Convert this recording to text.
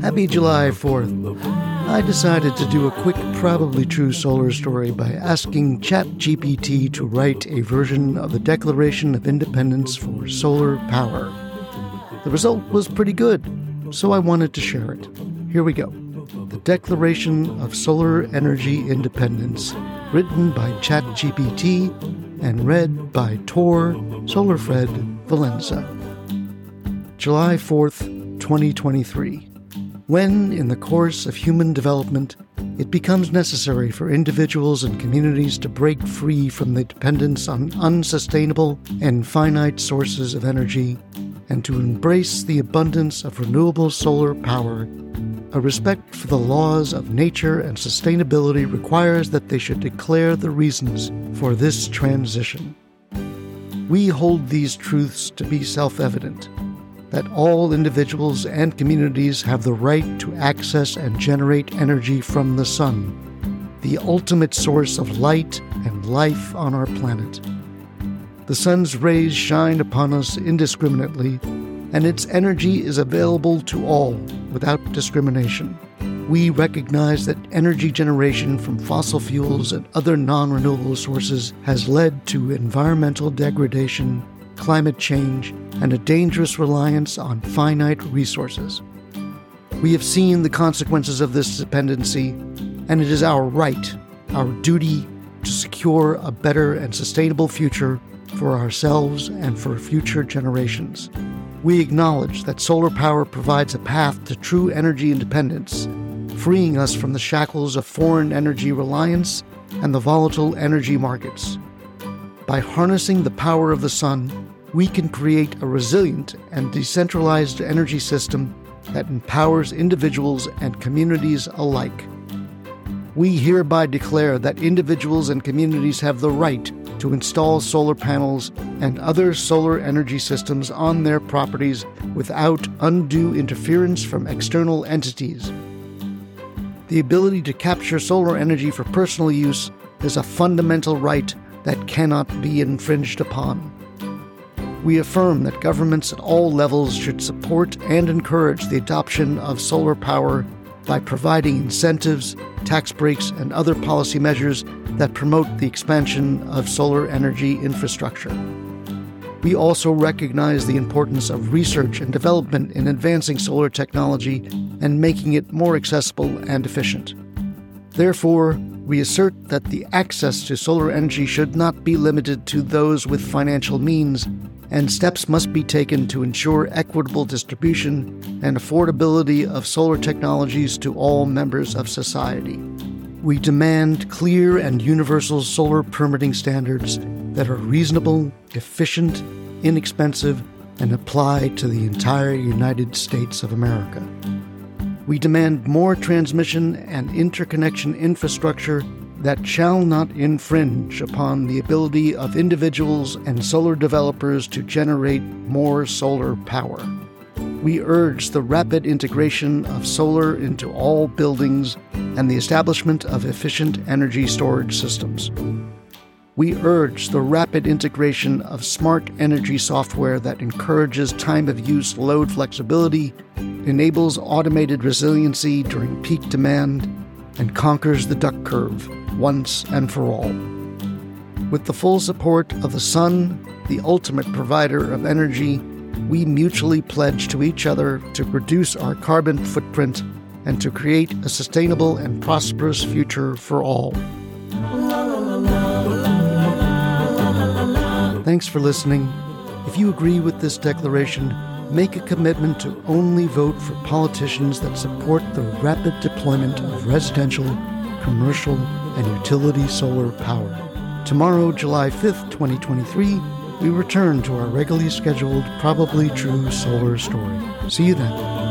Happy July 4th. I decided to do a quick, probably true solar story by asking ChatGPT to write a version of the Declaration of Independence for solar power. The result was pretty good, so I wanted to share it. Here we go The Declaration of Solar Energy Independence, written by ChatGPT and read by Tor Solarfred Valenza. July 4th, 2023. When, in the course of human development, it becomes necessary for individuals and communities to break free from the dependence on unsustainable and finite sources of energy and to embrace the abundance of renewable solar power, a respect for the laws of nature and sustainability requires that they should declare the reasons for this transition. We hold these truths to be self evident that all individuals and communities have the right to access and generate energy from the sun, the ultimate source of light and life on our planet. The sun's rays shine upon us indiscriminately, and its energy is available to all without discrimination. We recognize that energy generation from fossil fuels and other non renewable sources has led to environmental degradation climate change, and a dangerous reliance on finite resources. We have seen the consequences of this dependency, and it is our right, our duty, to secure a better and sustainable future for ourselves and for future generations. We acknowledge that solar power provides a path to true energy independence, freeing us from the shackles of foreign energy reliance and the volatile energy markets. By harnessing the power of the sun, we can create a resilient and decentralized energy system that empowers individuals and communities alike. We hereby declare that individuals and communities have the right to install solar panels and other solar energy systems on their properties without undue interference from external entities. The ability to capture solar energy for personal use is a fundamental right that cannot be infringed upon we affirm that governments at all levels should support and encourage the adoption of solar power by providing incentives, tax breaks, and other policy measures that promote the expansion of solar energy infrastructure. We also recognize the importance of research and development in advancing solar technology and making it more accessible and efficient. Therefore, we assert that the access to solar energy should not be limited to those with financial means and steps must be taken to ensure equitable distribution and affordability of solar technologies to all members of society. We demand clear and universal solar permitting standards that are reasonable, efficient, inexpensive, and apply to the entire United States of America. We demand more transmission and interconnection infrastructure that shall not infringe upon the ability of individuals and solar developers to generate more solar power. We urge the rapid integration of solar into all buildings and the establishment of efficient energy storage systems. We urge the rapid integration of smart energy software that encourages time of use load flexibility, enables automated resiliency during peak demand, and conquers the duck curve once and for all. With the full support of the sun, the ultimate provider of energy, we mutually pledge to each other to reduce our carbon footprint and to create a sustainable and prosperous future for all. Thanks for listening. If you agree with this declaration, make a commitment to only vote for politicians that support the rapid deployment of residential, commercial, and utility solar power. Tomorrow, July 5th, 2023, we return to our regularly scheduled, probably true solar story. See you then.